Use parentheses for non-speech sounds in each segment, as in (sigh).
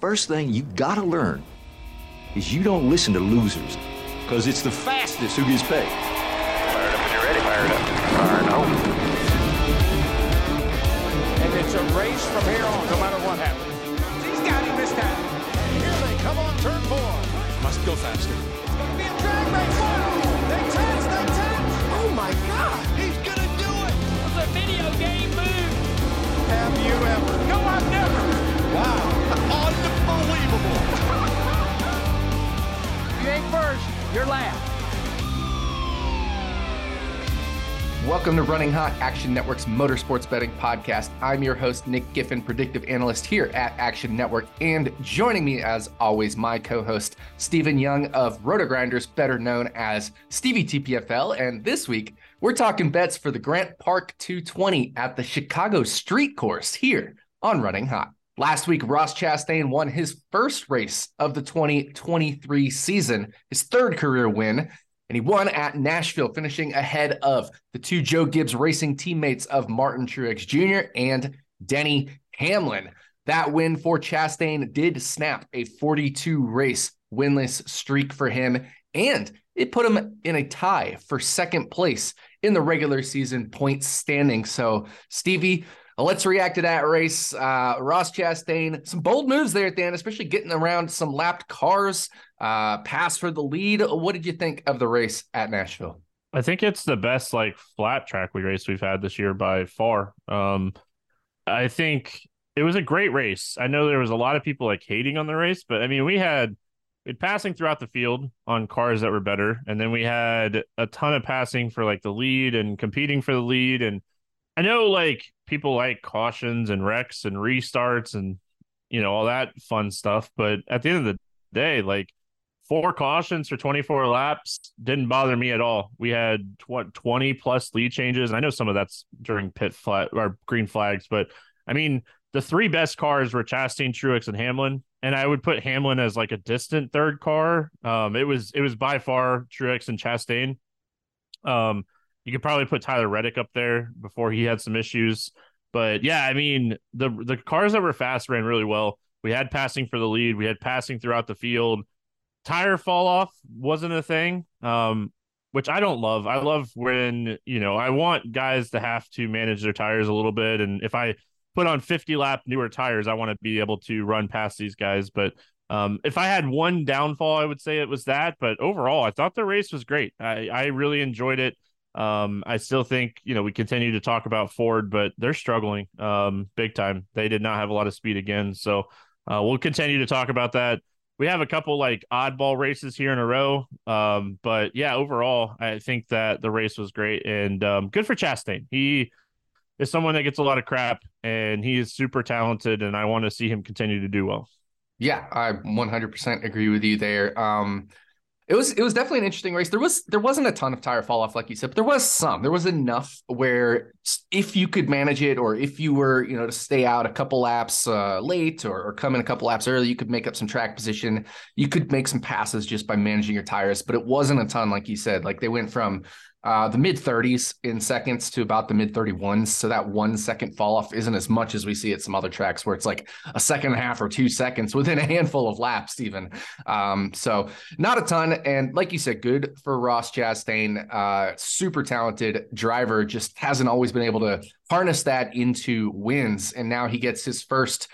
First thing you gotta learn is you don't listen to losers, because it's the fastest who gets paid. Fire it up when you're ready. Fire it up. Fire it home. And it's a race from here on, no matter what happens. He's got him this time. Here they come on turn four. Must go faster. It's going to be a drag race. They touch, they touch. Oh my God. He's gonna do it! It's a video game move. Have you ever? No, I've never. Wow. Unbelievable. (laughs) You ain't first, you're last. Welcome to Running Hot, Action Network's motorsports betting podcast. I'm your host, Nick Giffen, predictive analyst here at Action Network. And joining me, as always, my co host, Stephen Young of Rotogrinders, better known as Stevie TPFL. And this week, we're talking bets for the Grant Park 220 at the Chicago Street Course here on Running Hot. Last week, Ross Chastain won his first race of the 2023 season, his third career win, and he won at Nashville, finishing ahead of the two Joe Gibbs racing teammates of Martin Truex Jr. and Denny Hamlin. That win for Chastain did snap a 42 race winless streak for him, and it put him in a tie for second place in the regular season points standing. So, Stevie, Let's react to that race. Uh, Ross Chastain, some bold moves there at the end, especially getting around some lapped cars, uh, pass for the lead. What did you think of the race at Nashville? I think it's the best like flat track we race we've had this year by far. Um, I think it was a great race. I know there was a lot of people like hating on the race, but I mean we had it passing throughout the field on cars that were better, and then we had a ton of passing for like the lead and competing for the lead. And I know like people like cautions and wrecks and restarts and you know all that fun stuff, but at the end of the day, like four cautions for 24 laps didn't bother me at all. We had what 20 plus lead changes. I know some of that's during pit flag or green flags, but I mean, the three best cars were Chastain, Truex, and Hamlin. And I would put Hamlin as like a distant third car. Um, it was it was by far Truex and Chastain. Um, you could probably put Tyler Reddick up there before he had some issues. But yeah, I mean, the the cars that were fast ran really well. We had passing for the lead. We had passing throughout the field. Tire fall off wasn't a thing um which i don't love. I love when you know i want guys to have to manage their tires a little bit. And if i put on 50 lap newer tires i want to be able to run past these guys. But um if i had one downfall i would say it was that. But overall i thought the race was great. I i really enjoyed it um i still think you know we continue to talk about ford but they're struggling um big time they did not have a lot of speed again so uh, we'll continue to talk about that we have a couple like oddball races here in a row. Um, but yeah, overall, I think that the race was great and um, good for Chastain. He is someone that gets a lot of crap and he is super talented, and I want to see him continue to do well. Yeah, I 100% agree with you there. Um, it was it was definitely an interesting race. There was there wasn't a ton of tire fall off like you said, but there was some. There was enough where if you could manage it, or if you were you know to stay out a couple laps uh, late, or, or come in a couple laps early, you could make up some track position. You could make some passes just by managing your tires, but it wasn't a ton like you said. Like they went from uh, the mid 30s in seconds to about the mid 31s. So that one second fall off isn't as much as we see at some other tracks where it's like a second and a half or two seconds within a handful of laps, even. Um, so not a ton. And like you said, good for Ross Chastain. Uh, super talented driver, just hasn't always been able to harness that into wins. And now he gets his first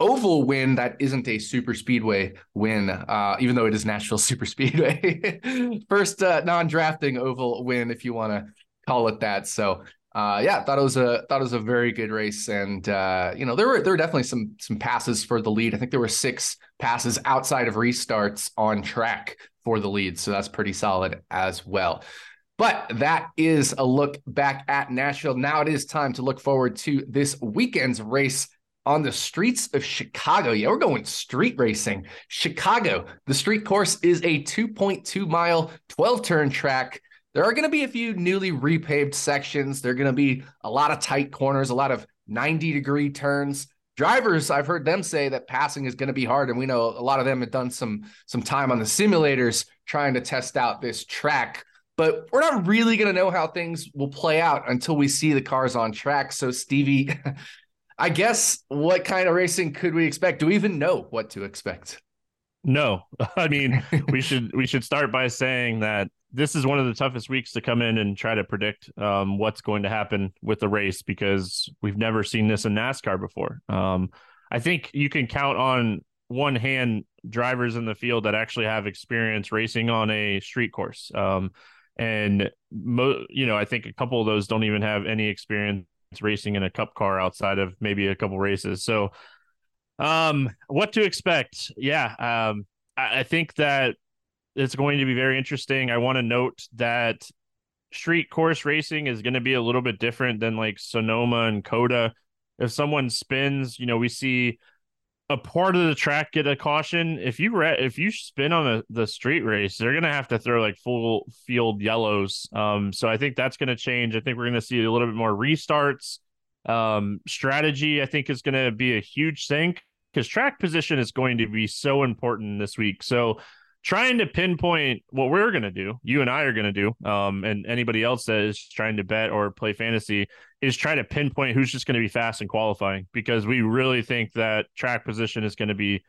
oval win that isn't a super speedway win uh, even though it is nashville (laughs) super speedway. (laughs) First uh, non-drafting oval win if you want to call it that. So uh, yeah thought it was a thought it was a very good race. And uh, you know there were there were definitely some some passes for the lead. I think there were six passes outside of restarts on track for the lead. So that's pretty solid as well. But that is a look back at Nashville. Now it is time to look forward to this weekend's race on the streets of Chicago. Yeah, we're going street racing. Chicago, the street course is a 2.2 mile, 12 turn track. There are going to be a few newly repaved sections. There are going to be a lot of tight corners, a lot of 90 degree turns. Drivers, I've heard them say that passing is going to be hard, and we know a lot of them have done some some time on the simulators trying to test out this track. But we're not really going to know how things will play out until we see the cars on track. So, Stevie, (laughs) I guess what kind of racing could we expect? Do we even know what to expect? No, (laughs) I mean (laughs) we should we should start by saying that this is one of the toughest weeks to come in and try to predict um, what's going to happen with the race because we've never seen this in NASCAR before. Um, I think you can count on one hand drivers in the field that actually have experience racing on a street course. Um, and mo- you know, I think a couple of those don't even have any experience racing in a cup car outside of maybe a couple races. So, um, what to expect? Yeah, um, I, I think that it's going to be very interesting. I want to note that street course racing is going to be a little bit different than like Sonoma and COTA. If someone spins, you know, we see a part of the track get a caution. If you re- if you spin on the, the street race, they're gonna have to throw like full field yellows. Um, so I think that's gonna change. I think we're gonna see a little bit more restarts. Um, strategy I think is gonna be a huge thing because track position is going to be so important this week. So trying to pinpoint what we're going to do, you and I are going to do, um, and anybody else that is trying to bet or play fantasy is try to pinpoint who's just going to be fast in qualifying because we really think that track position is going to be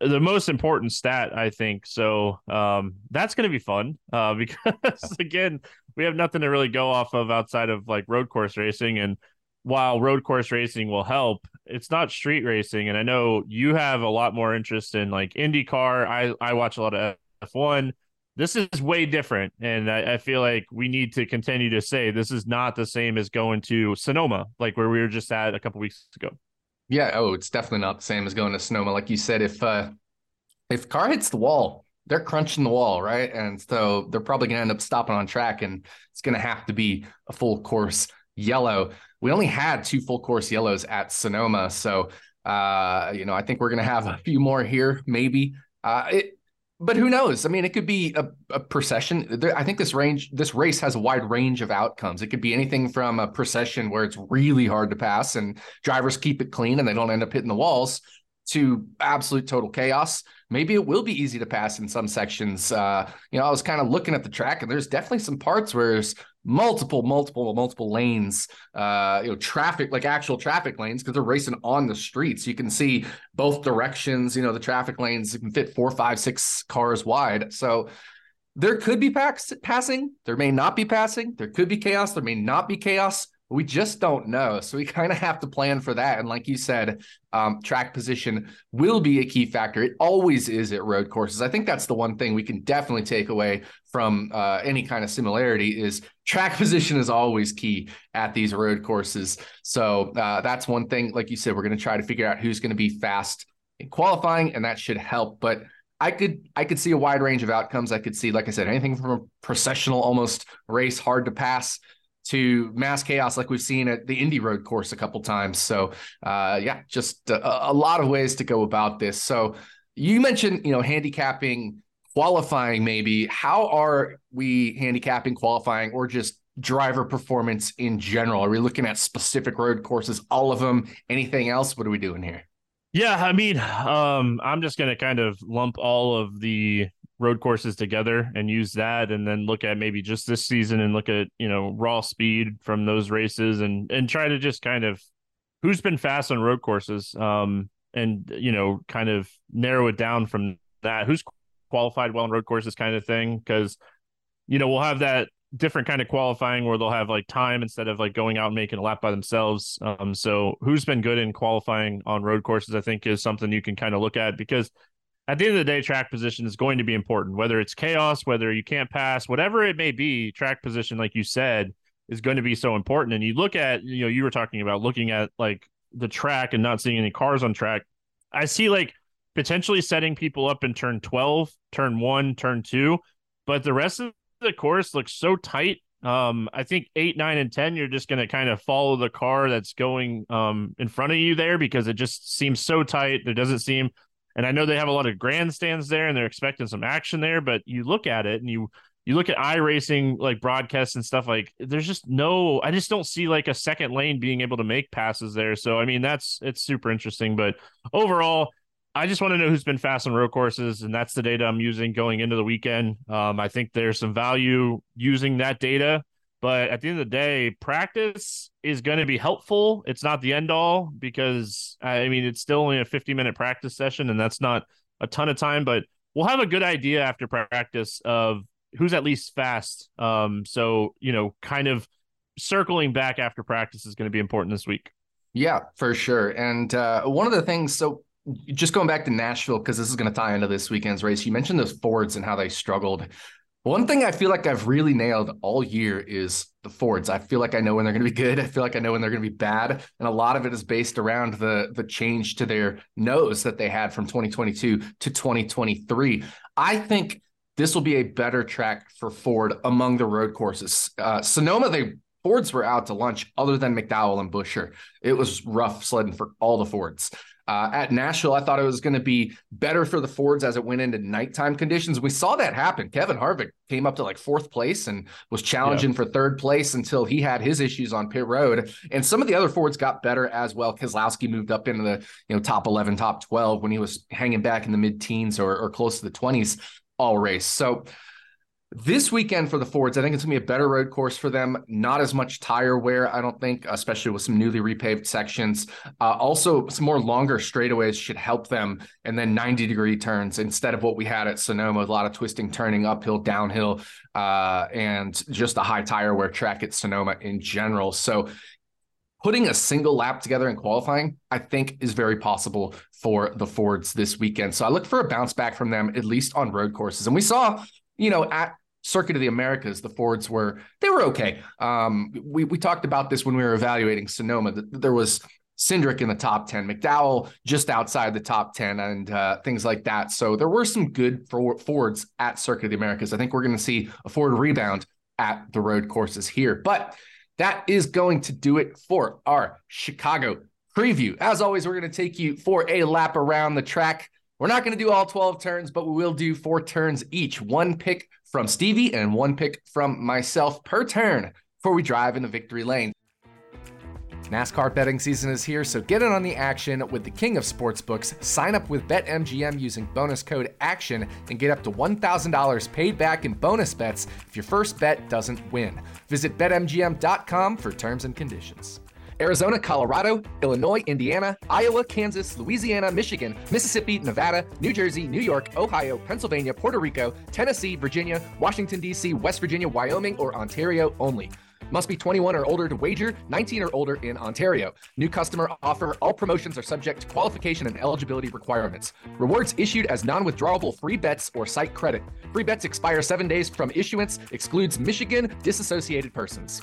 the most important stat, I think. So um, that's going to be fun uh, (laughs) because, again, we have nothing to really go off of outside of like road course racing. And while road course racing will help, it's not street racing. And I know you have a lot more interest in like IndyCar. I I watch a lot of F1. This is way different, and I, I feel like we need to continue to say this is not the same as going to Sonoma, like where we were just at a couple weeks ago. Yeah. Oh, it's definitely not the same as going to Sonoma. Like you said, if uh if car hits the wall, they're crunching the wall, right? And so they're probably going to end up stopping on track, and it's going to have to be a full course yellow we only had two full course yellows at Sonoma. So, uh, you know, I think we're going to have a few more here, maybe. Uh, it, but who knows? I mean, it could be a, a procession. I think this range, this race has a wide range of outcomes. It could be anything from a procession where it's really hard to pass and drivers keep it clean and they don't end up hitting the walls to absolute total chaos. Maybe it will be easy to pass in some sections. Uh, you know, I was kind of looking at the track, and there's definitely some parts where there's multiple, multiple, multiple lanes. Uh, you know, traffic like actual traffic lanes because they're racing on the streets. You can see both directions. You know, the traffic lanes can fit four, five, six cars wide. So there could be packs, passing. There may not be passing. There could be chaos. There may not be chaos we just don't know. So we (laughs) kind of have to plan for that. And like you said, um, track position will be a key factor. It always is at road courses. I think that's the one thing we can definitely take away from uh, any kind of similarity is track (laughs) position is always key at these road courses. So uh, that's one thing. Like you said, we're going to try to figure out who's going to be fast in qualifying, and that should help. But I could I could see a wide range of outcomes. I could see, like I said, anything from a processional almost race hard to pass to mass chaos like we've seen at the Indy Road course a couple times. So, uh, yeah, just a, a, lot of ways to go about this. So, you mentioned, you know, handicapping, qualifying, maybe. How are we handicapping, qualifying, or just driver performance in general? Are we looking at specific road courses, all of them? Anything else? What are we doing here? Yeah, I mean, um, I'm just going to kind of lump all of the road courses together and use that and then look at maybe just this season and look at you know raw speed from those races and and try to just kind of who's been fast on road courses um and you know kind of narrow it down from that. Who's qualified well on road courses kind of thing because you know we'll have that different kind of qualifying where they'll have like time instead of like going out and making a lap by themselves. Um so who's been good in qualifying on road courses i think is something you can kind of look at because at the end of the day, track position is going to be important. Whether it's chaos, whether you can't pass, whatever it may be, track position, like you said, is going to be so important. And you look at, you know, you were talking about looking at like the track and not seeing any cars on track. I see like potentially setting people up in turn 12, turn one, turn two, but the rest of the course looks so tight. Um, I think eight, nine, and 10, you're just going to kind of follow the car that's going um, in front of you there because it just seems so tight. There doesn't seem and I know they have a lot of grandstands there and they're expecting some action there, but you look at it and you you look at iRacing like broadcasts and stuff like there's just no I just don't see like a second lane being able to make passes there. So I mean that's it's super interesting. But overall, I just want to know who's been fast on road courses, and that's the data I'm using going into the weekend. Um, I think there's some value using that data But at the end of the day, practice is going to be helpful. It's not the end all because I mean it's still only a 50 minute practice session, and that's not a ton of time. But we'll have a good idea after practice of who's at least fast. Um, so you know, kind of circling back after practice is going to be important this week. Yeah, for sure. And uh, one of the things, so just going back to Nashville, because this is going to tie into this weekend's race, you mentioned those Fords and how they struggled. One thing I feel like I've really nailed all year is the Fords. I feel like I know when they're going to be good. (laughs) I feel like I know when they're going to be bad, and a lot of it is based around the the change to their nose that they had from 2022 to 2023. I think this will be a better track for Ford among the road courses. Uh, Sonoma, they Fords were out to lunch other than McDowell and Buescher. It was rough sledding for all the Fords. Uh, at Nashville, I thought it was going to be better for the Fords as it went into nighttime conditions. We saw that happen. Kevin Harvick came up to like fourth place and was challenging yeah. for third place until he had his issues on pit road. And some of the other Fords got better as well. Keselowski moved up into the you know top 11, top 12 when he was hanging back in the mid teens or, or close to the 20s all race. So this weekend for the Fords, I think it's going to be a better road course for them. Not as much tire wear, I don't think, especially with some newly repaved sections. Uh, also, some more longer straightaways should help them. And then 90 degree turns instead of what we had at Sonoma, a lot of twisting, turning uphill, downhill, uh, and just a high tire wear track at Sonoma in general. So, putting a single lap together in qualifying, I think, is very possible for the Fords this weekend. So, I look for a bounce back from them, at least on road courses. And we saw you know, at circuit of the Americas, the Fords were they were okay. Um, we we talked about this when we were evaluating Sonoma. There was Cindric in the top ten, McDowell just outside the top ten, and uh, things like that. So there were some good Fords at circuit of the Americas. I think we're going to see a Ford rebound at the road courses here, but. That is going to do it for our Chicago preview. As always, we're going to take you for a lap around the track. We're not going to do all 12 turns, but we will do four turns each. One pick from Stevie and one pick from myself per turn before we drive in the victory lane. NASCAR betting season is here, so get in on the action with the king of sportsbooks. Sign up with BetMGM using bonus code ACTION and get up to $1,000 paid back in bonus bets if your first bet doesn't win. Visit BetMGM.com for terms and conditions. Arizona, Colorado, Illinois, Indiana, Iowa, Kansas, Louisiana, Michigan, Mississippi, Nevada, New Jersey, New York, Ohio, Pennsylvania, Puerto Rico, Tennessee, Virginia, Washington, D.C., West Virginia, Wyoming, or Ontario only. Must be 21 or older to wager, 19 or older in Ontario. New customer offer. All promotions are subject to qualification and eligibility requirements. Rewards issued as non withdrawable free bets or site credit. Free bets expire seven days from issuance, excludes Michigan disassociated persons.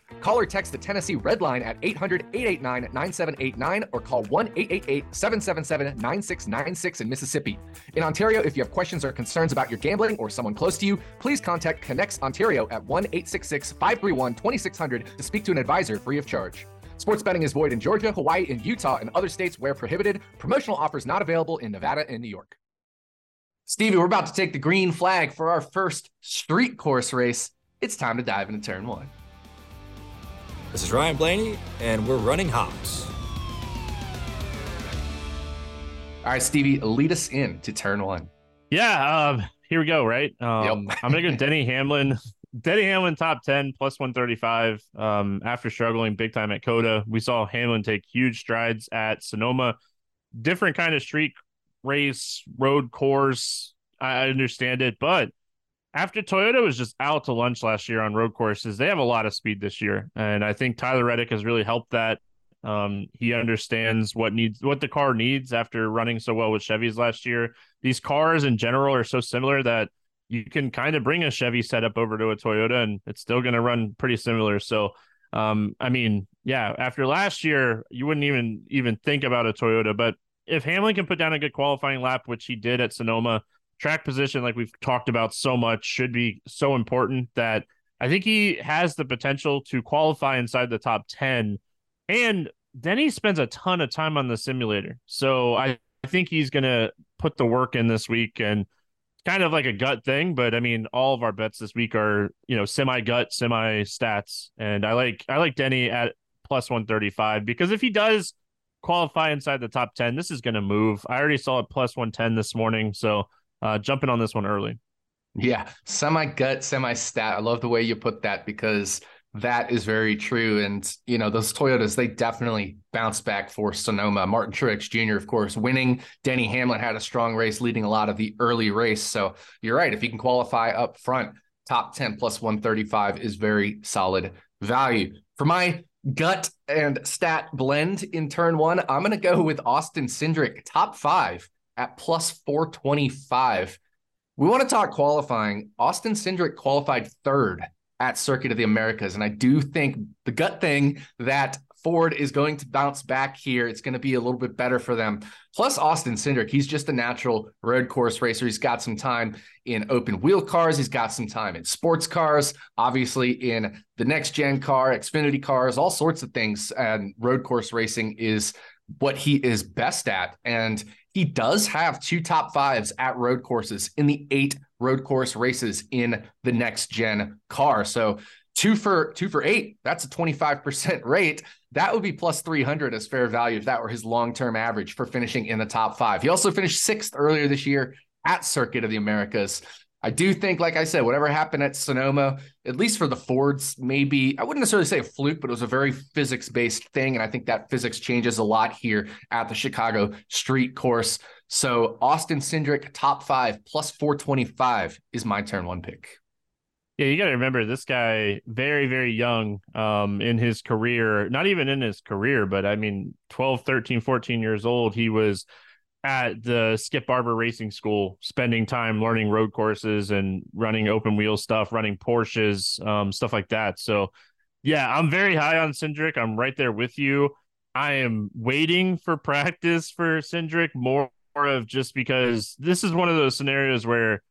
Call or text the Tennessee Red Line at 800 889 9789 or call 1 888 777 9696 in Mississippi. In Ontario, if you have questions or concerns about your gambling or someone close to you, please contact ConnexOntario at 1 866 531 2600 to speak to an advisor free of charge. Sports betting is void in Georgia, Hawaii, and Utah and other states where prohibited. Promotional offers not available in Nevada and New York. Stevie, we're about to take the green flag for our first street course race. It's time to dive into turn one. This is Ryan Blaney, and we're running Hot. All right, Stevie, lead us in to turn one. Yeah, um, here we go. Right, um, yep. (laughs) I'm gonna go Denny Hamlin. Denny Hamlin top 10 plus 135 um, after struggling big time at COTA, We saw Hamlin take huge strides at Sonoma. Different kind of street race, road course. I understand it, but after Toyota was just out to lunch last year on road courses, they have a lot of speed this year, and I think Tyler Reddick has really helped that. Um, he understands what needs what the car needs after running so well with Chevys last year. These cars in general are so similar that you can kind of bring a Chevy setup over to a Toyota, and it's still going to run pretty similar. So, um, I mean, yeah, after last year, you wouldn't even even think about a Toyota, but if Hamlin can put down a good qualifying lap, which he did at Sonoma, track position, like we've talked about so much, should be so important that I think he has the potential to qualify inside the top 10 and Denny spends a ton of time on the simulator. So I, I think he's going to put the work in this week and kind of like a gut thing. But I mean, all of our bets this week are, you know, semi gut, semi stats. And I like, I like Denny at plus 135 because if he does qualify inside the top 10, this is going to move. I already saw it plus 110 this morning. So uh, jumping on this one early. Yeah, semi gut, semi stat. I love the way you put that because that is very true. And, you know, those Toyotas, they definitely bounce back for Sonoma. Martin Truex Jr., of course, winning. Denny Hamlin had a strong race, leading a lot of the early race. So you're right. If you can qualify up front, top 10 plus 135 is very solid value. For my gut and stat blend in turn one, I'm going to go with Austin Cindric, top five at plus 425. We want to talk qualifying. Austin Cindric qualified third at Circuit of the Americas. And I do think the gut thing that Ford is going to bounce back here. It's going to be a little bit better for them. Plus, Austin Cindric, he's just a natural road course racer. He's got some time in open wheel cars. He's got some time in sports cars, obviously in the next gen car, Xfinity cars, all sorts of things. And road course racing is what he is best at. And he does have two top fives at road courses in the eight road course races in the next gen car. So two for two for eight, that's a 25% rate. That would be plus 300 as fair value if that were his long-term average for finishing in the top five. He also finished sixth earlier this year at Circuit of the Americas. I do think, like I said, whatever happened at Sonoma, at least for the Fords, maybe I wouldn't necessarily say a fluke, but it was a very physics based thing. And I think that physics changes a lot here at the Chicago street course. So Austin Cindric, top five plus 425 is my turn one pick. Yeah, you got to remember this guy very very young um in his career, not even in his career, but I mean 12, 13, 14 years old, he was at the Skip Barber Racing School, spending time learning road courses and running open wheel stuff, running Porsches, um, stuff like that. So, yeah, I'm very high on Cindric. I'm right there with you. I am waiting for practice for Cindric more of just because this is one of those scenarios where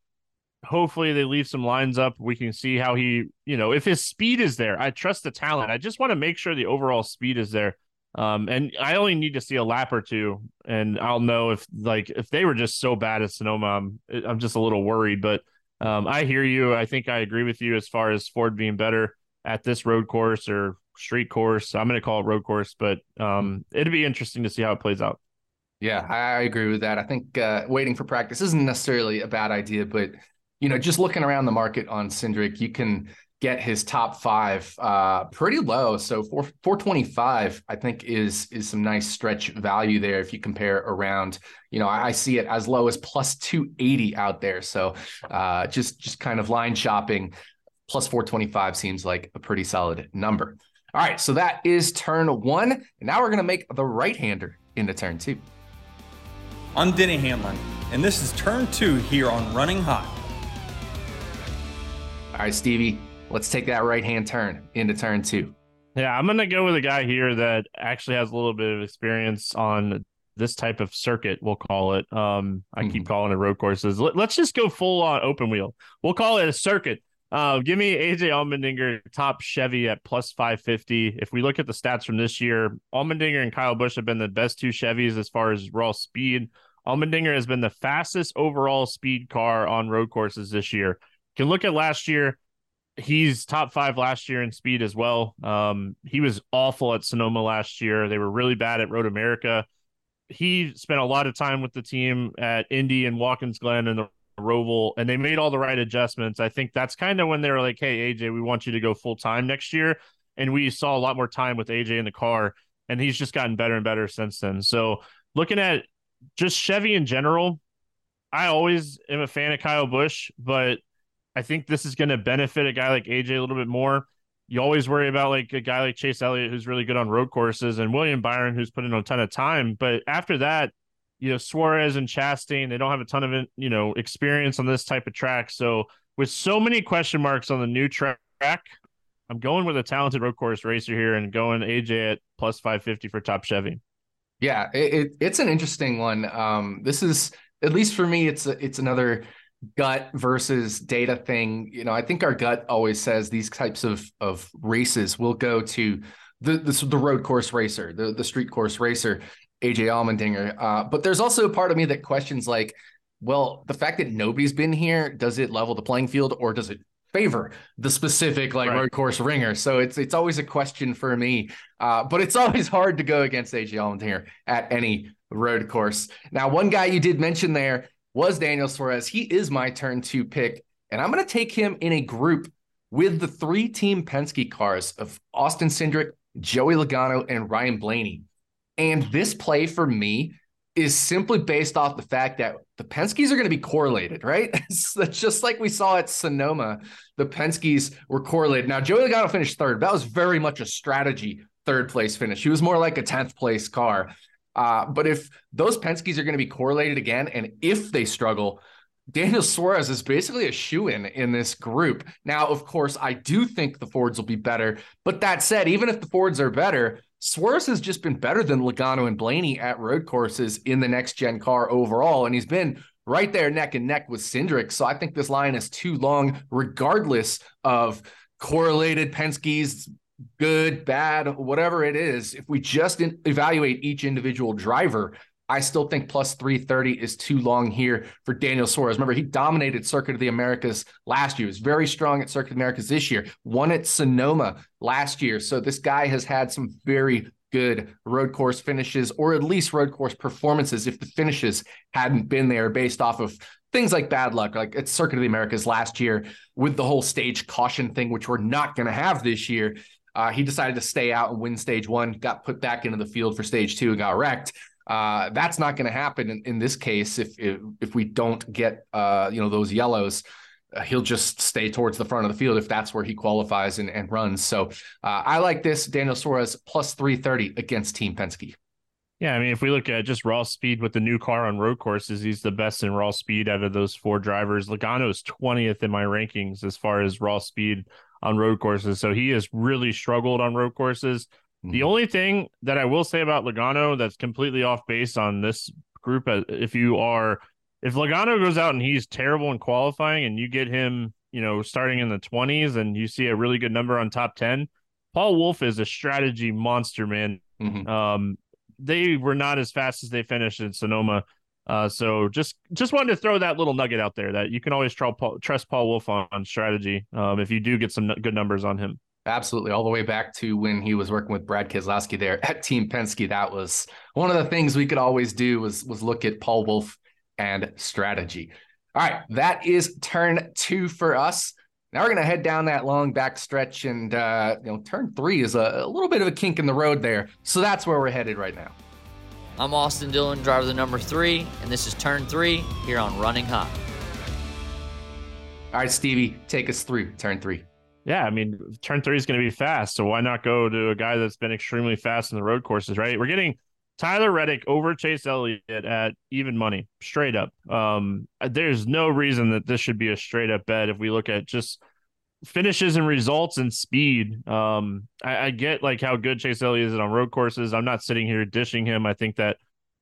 hopefully they leave some lines up. We can see how he, you know, if his speed is there. I trust the talent. I just want to make sure the overall speed is there. Um, and I only need to see a lap or two, and I'll know if like if they were just so bad at Sonoma, I'm I'm just a little worried. But um, I hear you. I think I agree with you as far as Ford being better at this road course or street course. I'm going to call it road course, but um, it'd be interesting to see how it plays out. Yeah, I agree with that. I think uh, waiting for practice isn't necessarily a bad idea, but you know, just looking around the market on Cindric, you can get his top five uh, pretty low. So four four twenty five, I think is is some nice stretch value there if you compare around. You know, I, I see it as low as plus two eighty out there. So uh, just just kind of line shopping. Plus four twenty five seems like a pretty solid number. All right, so that is turn one, and now we're gonna make the right hander into turn two. I'm Denny Hamlin, and this is turn two here on Running Hot. All right, Stevie, let's take that right hand turn into turn two. Yeah, I'm gonna go with a guy here that actually has a little bit of experience on this type of circuit. We'll call it. Um, I mm-hmm. keep calling it road courses. Let, us just go full on open wheel. We'll call it a circuit. Uh, give me AJ Allmendinger top Chevy at plus 550. If we look at the stats from this year, Allmendinger and Kyle Busch have been the best two Chevys as far as raw speed. Allmendinger has been the fastest overall speed car on road courses this year. You can look at last year he's top five last year in speed as well. Um, he was awful at Sonoma last year. They were really bad at Road America. He spent a lot of time with the team at Indy and Watkins Glen and the Roval, and they made all the right adjustments. I think that's kind of when they were like, "Hey, AJ, we want you to go full time next year," and we saw a lot more time with AJ in the car, and he's just gotten better and better since then. So, looking at just Chevy in general, I always am a fan of Kyle Busch, but I think this is going to benefit a guy like AJ a little bit more. You always worry about like a guy like Chase Elliott who's really good on road courses and William Byron who's putting in a ton of time. But after that, you know, Suarez and Chastain, they don't have a ton of you know experience on this type of track. So with so many question marks on the new track, I'm going with a talented road course racer here and going AJ at plus 550 for top Chevy. Yeah, it, it, it's an interesting one. Um, this is at least for me, it's a, it's another gut versus data thing. You know, I think our gut always says these types of of races will go to the, the the road course racer, the the street course racer, AJ Allmendinger. Uh, but there's also a part of me that questions like, well, the fact that nobody's been here, does it level the playing field or does it favor the specific like right. road course ringer? So it's it's always a question for me. Uh, but it's (laughs) always hard to go against AJ Allmendinger at any road course. Now, one guy you did mention there was Daniel Suarez. He is my turn to pick, and I'm going to take him in a group with the three team Penske cars of Austin Cindric, Joey Logano, and Ryan Blaney. And this play for me is simply based off the fact that the Penskes are going to be correlated, right? (laughs) Just like we saw at Sonoma. The Penskes were correlated. Now, Joey Logano finished third. That was very much a strategy third place finish. He was more like a 10th place car. Uh, but if those Penskes are going to be correlated again, and if they struggle, Daniel Suarez is basically a shoe in in this group. Now, of course, I do think the Fords will be better. But that said, even if the Fords are better, Suarez has just been better than Logano and Blaney at road courses in the next gen car overall. And he's been right there neck and neck with Cindric. So I think this line is too long, regardless of correlated Penske's good, bad, whatever it is. If we just evaluate each individual driver, I still think plus 330 is too long here for Daniel Suarez. Remember, he dominated Circuit of the Americas last year. He was very strong at Circuit of the Americas this year, won at Sonoma last year. So this guy has had some very good road course finishes, or at least road course performances if the finishes hadn't been there based off of things like bad luck, like at Circuit of the Americas last year with the whole stage caution thing, which we're not going to have this year. Uh, he decided to stay out and win stage one, got put back into the field for stage two and got wrecked. Uh, that's not going to happen in, in, this case if, if, if we don't get uh, you know those yellows. Uh, he'll just stay towards the front of the field if that's where he qualifies and, and runs. So uh, I like this Daniel Suarez plus three thirty against Team Penske. Yeah, I mean, if we look at just raw speed with the new car on road courses, he's the best in raw speed out of those four drivers. Logano is 20th in my rankings as far as raw speed on road courses. So he has really struggled on road courses. Mm-hmm. The only thing that I will say about Logano that's completely off base on this group, uh, if you are, if Logano goes out and he's terrible in qualifying and you get him, you know, starting in the 20s and you see a really good number on top 10, Paul Wolfe is a strategy monster, man. Mm-hmm. Um, they were not as fast as they finished in Sonoma. Uh, so just just wanted to throw that little nugget out there that you can always trust Paul, Wolfe on, on strategy um, if you do get some good numbers on him. Absolutely, all the way back to when he was working with Brad Keselowski there at Team Penske. That was one of the things we could always do was was look at Paul Wolfe and strategy. All right, that is turn two for us. Now we're gonna head down that long back stretch, and uh, you know, turn three is a, a little bit of a kink in the road there. So that's where we're headed right now. I'm Austin Dillon, driver the number three, and this is turn three here on Running Hot. All right, Stevie, take us through turn three. Yeah, I mean, turn three is going to be fast. So why not go to a guy that's been extremely fast in the road courses, right? We're getting Tyler Reddick over Chase Elliott at even money, straight up. Um, there's no reason that this should be a straight up bet if we look at just finishes and results and speed. Um, I, I get like how good Chase Elliott is on road courses. I'm not sitting here dishing him. I think that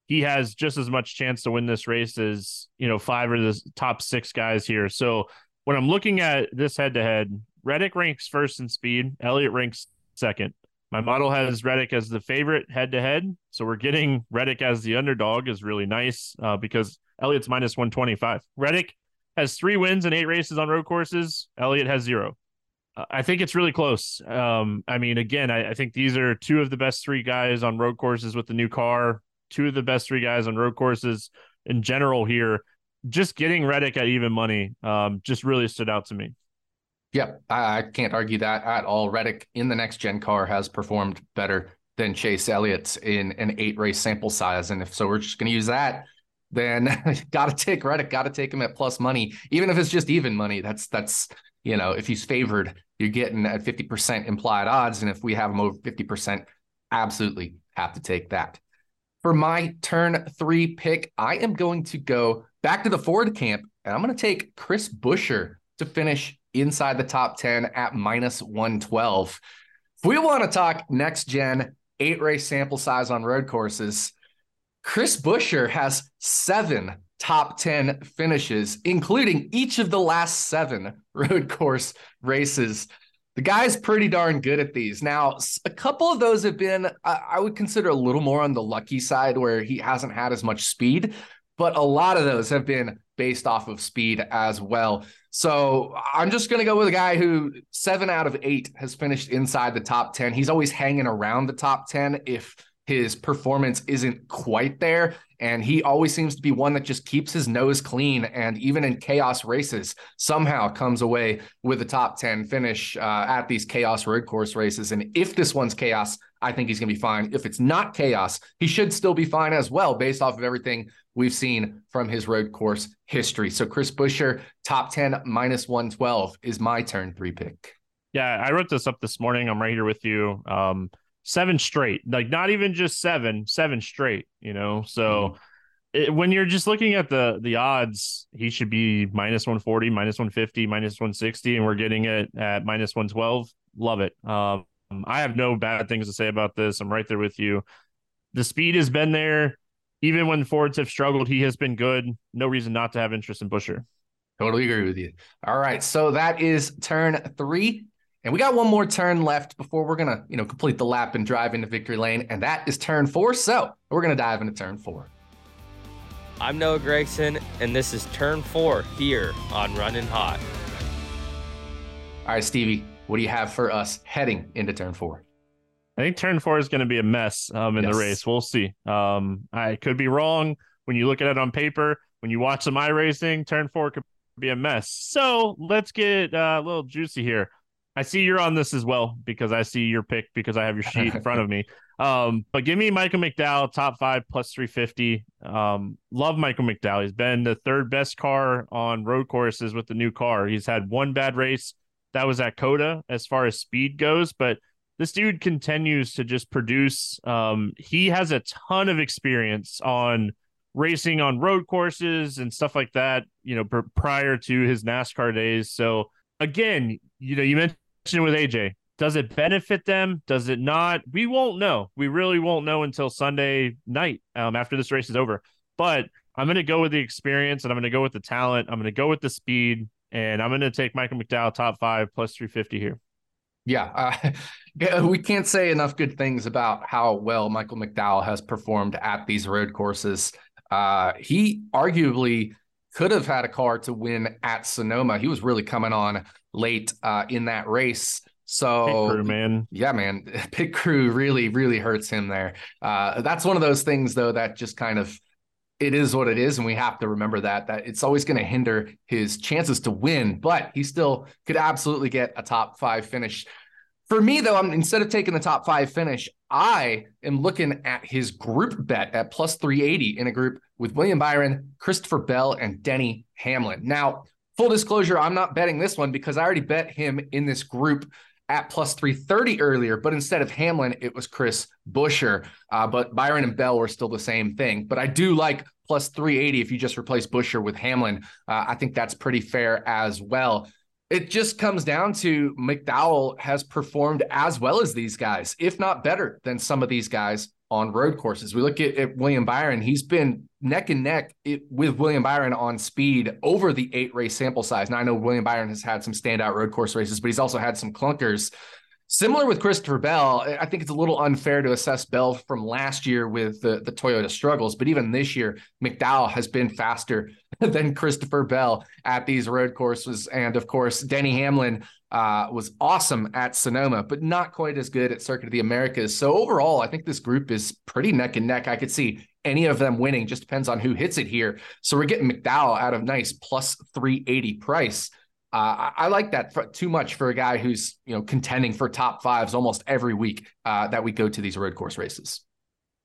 he has just as much chance to win this race as you know five of the top six guys here. So when I'm looking at this head to head, Reddick ranks first in speed. Elliott ranks second. My model has Reddick as the favorite head to head. So we're getting Reddick as the underdog is really nice uh, because Elliott's minus 125. Reddick has three wins and eight races on road courses. Elliott has zero. Uh, I think it's really close. Um, I mean, again, I, I think these are two of the best three guys on road courses with the new car, two of the best three guys on road courses in general here. Just getting Reddick at even money um, just really stood out to me. Yep, I, I can't argue that at all. Reddick in the next gen car has performed better than Chase Elliott's in an eight race sample size. And if so, we're just going to use that. Then (laughs) got to take Reddick, got to take him at plus money, even if it's just even money. That's that's you know if he's favored, you're getting at fifty percent implied odds, and if we have him over fifty percent, absolutely have to take that. For my turn three pick, I am going to go back to the Ford camp, and I'm going to take Chris Buescher to finish inside the top 10 at minus 112. If we want to talk next gen eight race sample size on road courses, Chris Buescher has seven top 10 finishes, including each of the last seven (laughs) road course races The guy's pretty darn good at these. Now, a couple of those have been, I would consider a little more on the lucky side where he hasn't had as much speed, but a lot of those have been based off of speed as well. So I'm just going to go with a guy who seven out of eight has finished inside the top 10. He's always hanging around the top 10 if his performance isn't quite there. And he always seems to be one that just keeps his nose clean. And even in chaos races, somehow comes away with a top 10 finish uh, at these chaos road course races. And if this one's chaos, I think he's going to be fine. If it's not chaos, he should still be fine as well, based off of everything we've seen from his road course history. So Chris Buescher, top 10 minus 112 is my turn three pick. Yeah, I wrote this up this morning. I'm right here with you. Um, seven straight, like not even just seven, seven straight, you know? So mm-hmm. it, when you're just looking at the, the odds, he should be minus 140, minus 150, minus 160, and we're getting it at minus 112. Love it. Um, I have no bad things to say about this. I'm right there with you. The speed has been there. Even when Fords have struggled, he has been good. No reason not to have interest in Buescher. Totally agree with you. All right. So that is turn three. And we got one more turn left before we're gonna, you know, complete the lap and drive into victory lane, and that is turn four. So we're gonna dive into turn four. I'm Noah Gragson, and this is turn four here on Running Hot. All right, Stevie, what do you have for us heading into turn four? I think turn four is going to be a mess um, in yes. the race. We'll see. Um, I could be wrong when you look at it on paper. When you watch some iRacing, turn four could be a mess. So let's get uh, a little juicy here. I see you're on this as well because I see your pick because I have your sheet in front of me. Um, but give me Michael McDowell, top five plus 350. Um, love Michael McDowell. He's been the third best car on road courses with the new car. He's had one bad race. That was at COTA as far as speed goes, but this dude continues to just produce. Um, he has a ton of experience on racing on road courses and stuff like that, you know, pr- prior to his NASCAR days. So again, you know, you mentioned with AJ. Does it benefit them? Does it not? We won't know. We really won't know until Sunday night um, after this race is over. But I'm going to go with the experience and I'm going to go with the talent. I'm going to go with the speed and I'm going to take Michael McDowell top five plus 350 here. Yeah, uh, (laughs) we can't say enough good things about how well Michael McDowell has performed at these road courses. Uh, he arguably could have had a car to win at Sonoma. He was really coming on late uh, in that race. So, crew, man, yeah, man, (laughs) pit crew really, really hurts him there. Uh, that's one of those things, though, that just kind of it is what it is, and we have to remember that that it's always going to hinder his chances to win. But he still could absolutely get a top five finish. For me, though, I'm instead of taking the top five finish, I am looking at his group bet at plus 380 in a group with William Byron, Christopher Bell, and Denny Hamlin. Now, full disclosure, I'm not betting this one because I already bet him in this group at plus 330 earlier, but instead of Hamlin, it was Chris Buescher. Uh, but Byron and Bell were still the same thing. But I do like plus 380 if you just replace Buescher with Hamlin. Uh, I think that's pretty fair as well it just comes down to McDowell has performed as well as these guys, if not better than some of these guys on road courses. We look at, at William Byron, he's been neck and neck with William Byron on speed over the eight race sample size. Now, I know William Byron has had some standout road course races, but he's also had some clunkers. Similar with Christopher Bell, I think it's a little unfair to assess Bell from last year with the, the Toyota struggles, but even this year, McDowell has been faster (laughs) than Christopher Bell at these road courses. And of course, Denny Hamlin uh, was awesome at Sonoma, but not quite as good at Circuit of the Americas. So overall, I think this group is pretty neck and neck. I could see any of them winning, just depends on who hits it here. So we're getting McDowell out of nice plus 380 price. Uh, I like that for, too much for a guy who's you know contending for top fives almost every week uh, that we go to these road course races.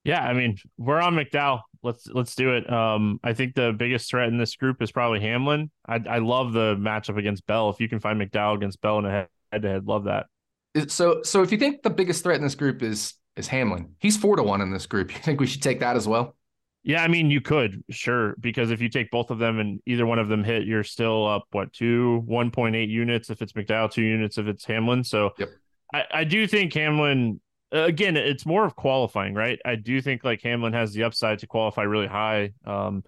Yeah, I mean we're on McDowell. Let's let's do it. Um, I think the biggest threat in this group is probably Hamlin. I I love the matchup against Bell. If you can find McDowell against Bell in a head to head, love that. So so if you think the biggest threat in this group is is Hamlin, he's four to one in this group. (laughs) You think we should take that as well? Yeah, I mean, you could, sure, because if you take both of them and either one of them hit, you're still up, what, two, 1.8 units if it's McDowell, two units if it's Hamlin. So yep. I, I do think Hamlin, again, it's more of qualifying, right? I do think like Hamlin has the upside to qualify really high. Um,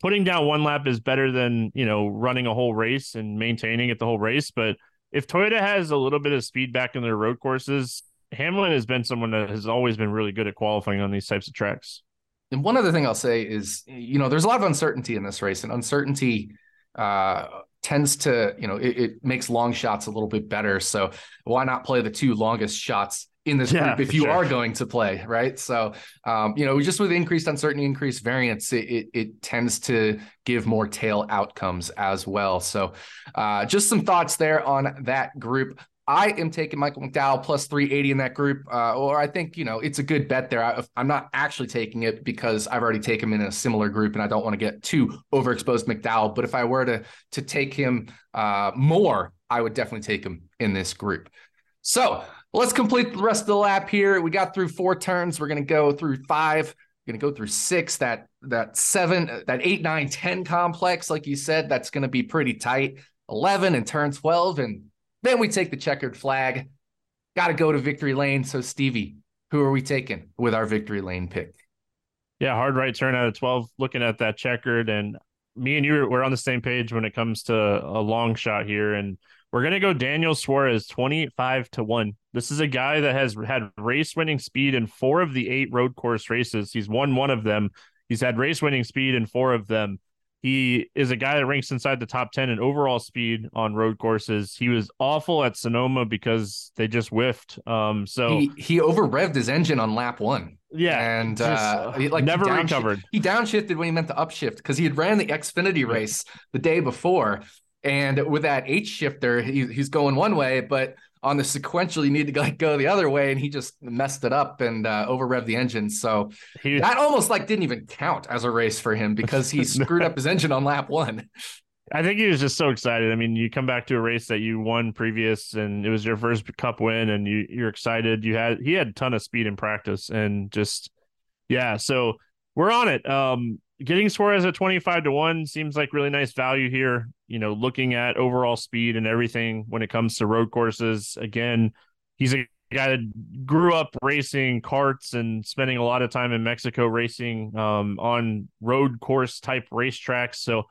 putting down one lap is better than, you know, running a whole race and maintaining it the whole race. But if Toyota has a little bit of speed back in their road courses, Hamlin has been someone that has always been really good at qualifying on these types of tracks. And one other thing I'll say is, you know, there's a lot of uncertainty in this race, and uncertainty uh, tends to, you know, it, it, makes long shots a little bit better. So why not play the two longest shots in this yeah, group if you sure. are going to play, right? So, um, you know, just with increased uncertainty, increased variance, it, it, it tends to give more tail outcomes as well. So, uh, just some thoughts there on that group. I am taking Michael McDowell plus 380 in that group, uh, or I think, you know, it's a good bet there. I, am not actually taking it because I've already taken him in a similar group and I don't want to get too overexposed McDowell. But if I were to, to take him uh, more, I would definitely take him in this group. So let's complete the rest of the lap here. We got through four turns. We're going to go through five. We're going to go through six, that, that seven, that eight, nine, ten complex. Like you said, that's going to be pretty tight. 11 and turn 12 and then we take the checkered flag. Got to go to victory lane. So, Stevie, who are we taking with our victory lane pick? Yeah, hard right turn out of 12, looking at that checkered. And me and you, we're on the same page when it comes to a long shot here. And we're going to go Daniel Suarez 25 to 1. This is a guy that has had race winning speed in four of the eight road course races. He's won one of them. He's had race winning speed in four of them. He is a guy that ranks inside the top 10 in overall speed on road courses. He was awful at Sonoma because they just whiffed. Um, so he, he over revved his engine on lap one. Yeah. And just, uh, he, like never he recovered. He downshifted when he meant to upshift because he had ran the Xfinity race the day before. And with that H shifter, he, he's going one way, but on the sequential, you need to like go the other way, and he just messed it up and uh, over revved the engine. So he, that almost like didn't even count as a race for him because he (laughs) screwed up his engine on lap one. I think he was just so excited. I mean, you come back to a race that you won previous, and it was your first Cup win, and you you're excited. You had he had a ton of speed in practice, and just yeah. So we're on it. Um, getting Suarez at 25 to 1 seems like really nice value here. You know, looking at overall speed and everything when it comes to road courses. Again, he's a guy that grew up racing karts and spending a lot of time in Mexico racing um, on road course type racetracks. So,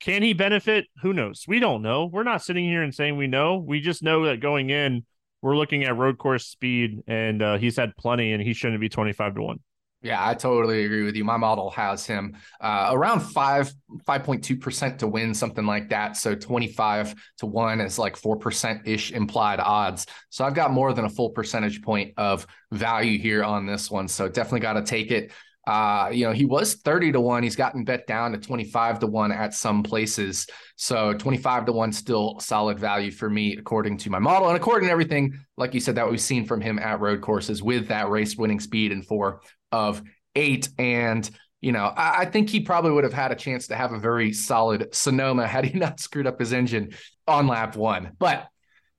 can he benefit? Who knows? We don't know. We're not sitting here and saying we know. We just know that going in, we're looking at road course speed, and uh, he's had plenty, and he shouldn't be 25 to 1. Yeah, I totally agree with you. My model has him uh, around five, five point two percent to win, something like that. So twenty five to one is like four percent ish implied odds. So I've got more than a full percentage point of value here on this one. So definitely got to take it. Uh, you know, he was 30 to 1. He's gotten bet down to 25 to 1 at some places. So 25 to 1 still solid value for me according to my model and according to everything like you said that we've seen from him at road courses with that race winning speed and four of eight. And, you know, I, I, think he probably would have had a chance to have a very solid Sonoma had he (laughs) not screwed up his engine on lap one. But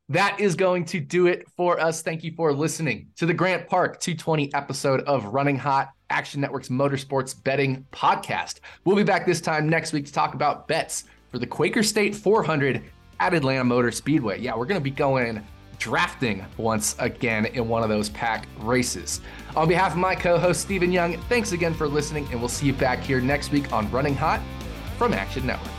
that is going to do it for us. Thank you for listening to the Grant Park 220 episode of Running Hot, Action Network's motorsports betting podcast. We'll be back this time next week to talk about bets for the Quaker State 400 at Atlanta Motor Speedway. Yeah, we're going to be going drafting once again in one of those pack races. On behalf of my co host, Stephen Young, thanks again for listening, and we'll see you back here next week on Running Hot from Action Network.